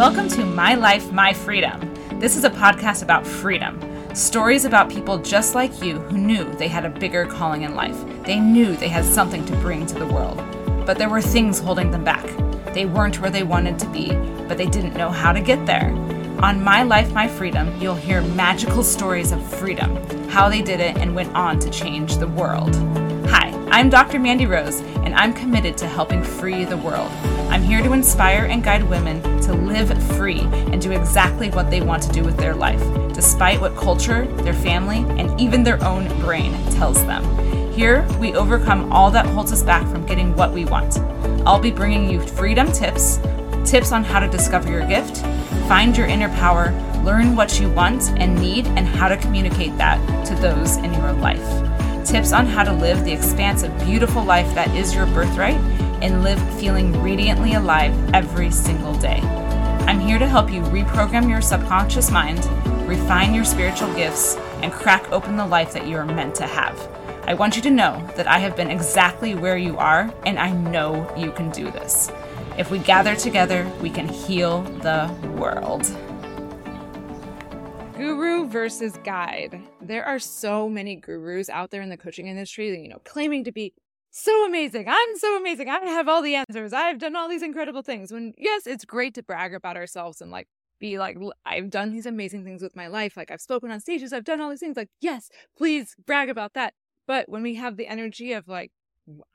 Welcome to My Life, My Freedom. This is a podcast about freedom. Stories about people just like you who knew they had a bigger calling in life. They knew they had something to bring to the world. But there were things holding them back. They weren't where they wanted to be, but they didn't know how to get there. On My Life, My Freedom, you'll hear magical stories of freedom, how they did it, and went on to change the world. I'm Dr. Mandi Rose, and I'm committed to helping free the world. I'm here to inspire and guide women to live free and do exactly what they want to do with their life, despite what culture, their family, and even their own brain tells them. Here, we overcome all that holds us back from getting what we want. I'll be bringing you freedom tips, tips on how to discover your gift, find your inner power, learn what you want and need, and how to communicate that to those in your life tips on how to live the expansive, beautiful life that is your birthright and live feeling radiantly alive every single day. I'm here to help you reprogram your subconscious mind, refine your spiritual gifts, and crack open the life that you are meant to have. I want you to know that I have been exactly where you are, and I know you can do this. If we gather together, we can heal the world. Guru versus guide. There are so many gurus out there in the coaching industry, you know, claiming to be so amazing. I'm so amazing. I have all the answers. I've done all these incredible things. When yes, it's great to brag about ourselves and like be like I've done these amazing things with my life. Like I've spoken on stages, I've done all these things. Like, yes, please brag about that. But when we have the energy of like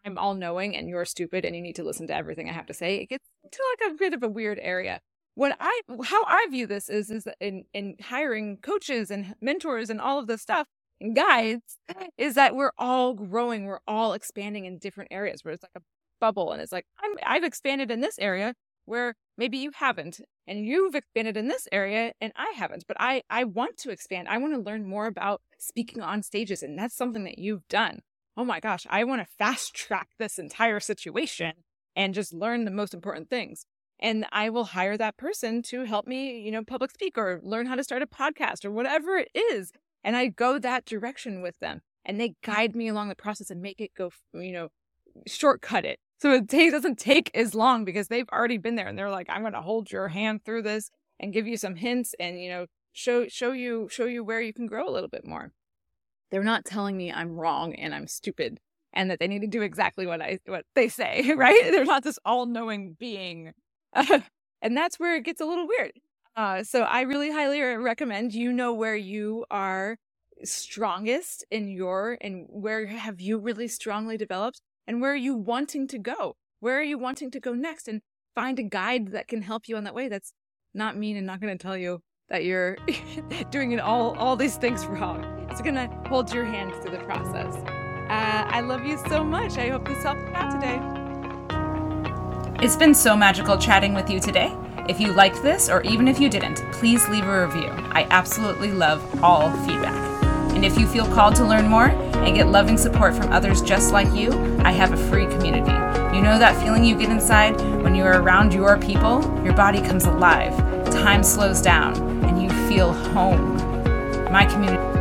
I'm all knowing and you're stupid and you need to listen to everything I have to say, it gets to like a bit of a weird area what I how I view this is is in in hiring coaches and mentors and all of this stuff and guides is that we're all growing, we're all expanding in different areas where it's like a bubble and it's like I'm I've expanded in this area where maybe you haven't and you've expanded in this area and I haven't but I I want to expand. I want to learn more about speaking on stages and that's something that you've done. Oh my gosh, I want to fast track this entire situation and just learn the most important things and I will hire that person to help me, you know, public speak or learn how to start a podcast or whatever it is. And I go that direction with them and they mm. guide me along the process and make it go, you know, shortcut it. So it t- doesn't take as long because they've already been there and they're like, I'm going to hold your hand through this and give you some hints and, you know, show, show you, show you where you can grow a little bit more. They're not telling me I'm wrong and I'm stupid and that they need to do exactly what I, what they say, right? They're not this all knowing being and that's where it gets a little weird. Uh, so I really highly recommend you know where you are strongest in your and where have you really strongly developed and where are you wanting to go? Where are you wanting to go next? And find a guide that can help you on that way. That's not mean and not going to tell you that you're doing it all all these things wrong. It's going to hold your hand through the process. Uh, I love you so much. I hope this helped you out today. It's been so magical chatting with you today. If you liked this, or even if you didn't, please leave a review. I absolutely love all feedback. And if you feel called to learn more and get loving support from others just like you, I have a free community. You know that feeling you get inside when you are around your people? Your body comes alive, time slows down, and you feel home. My community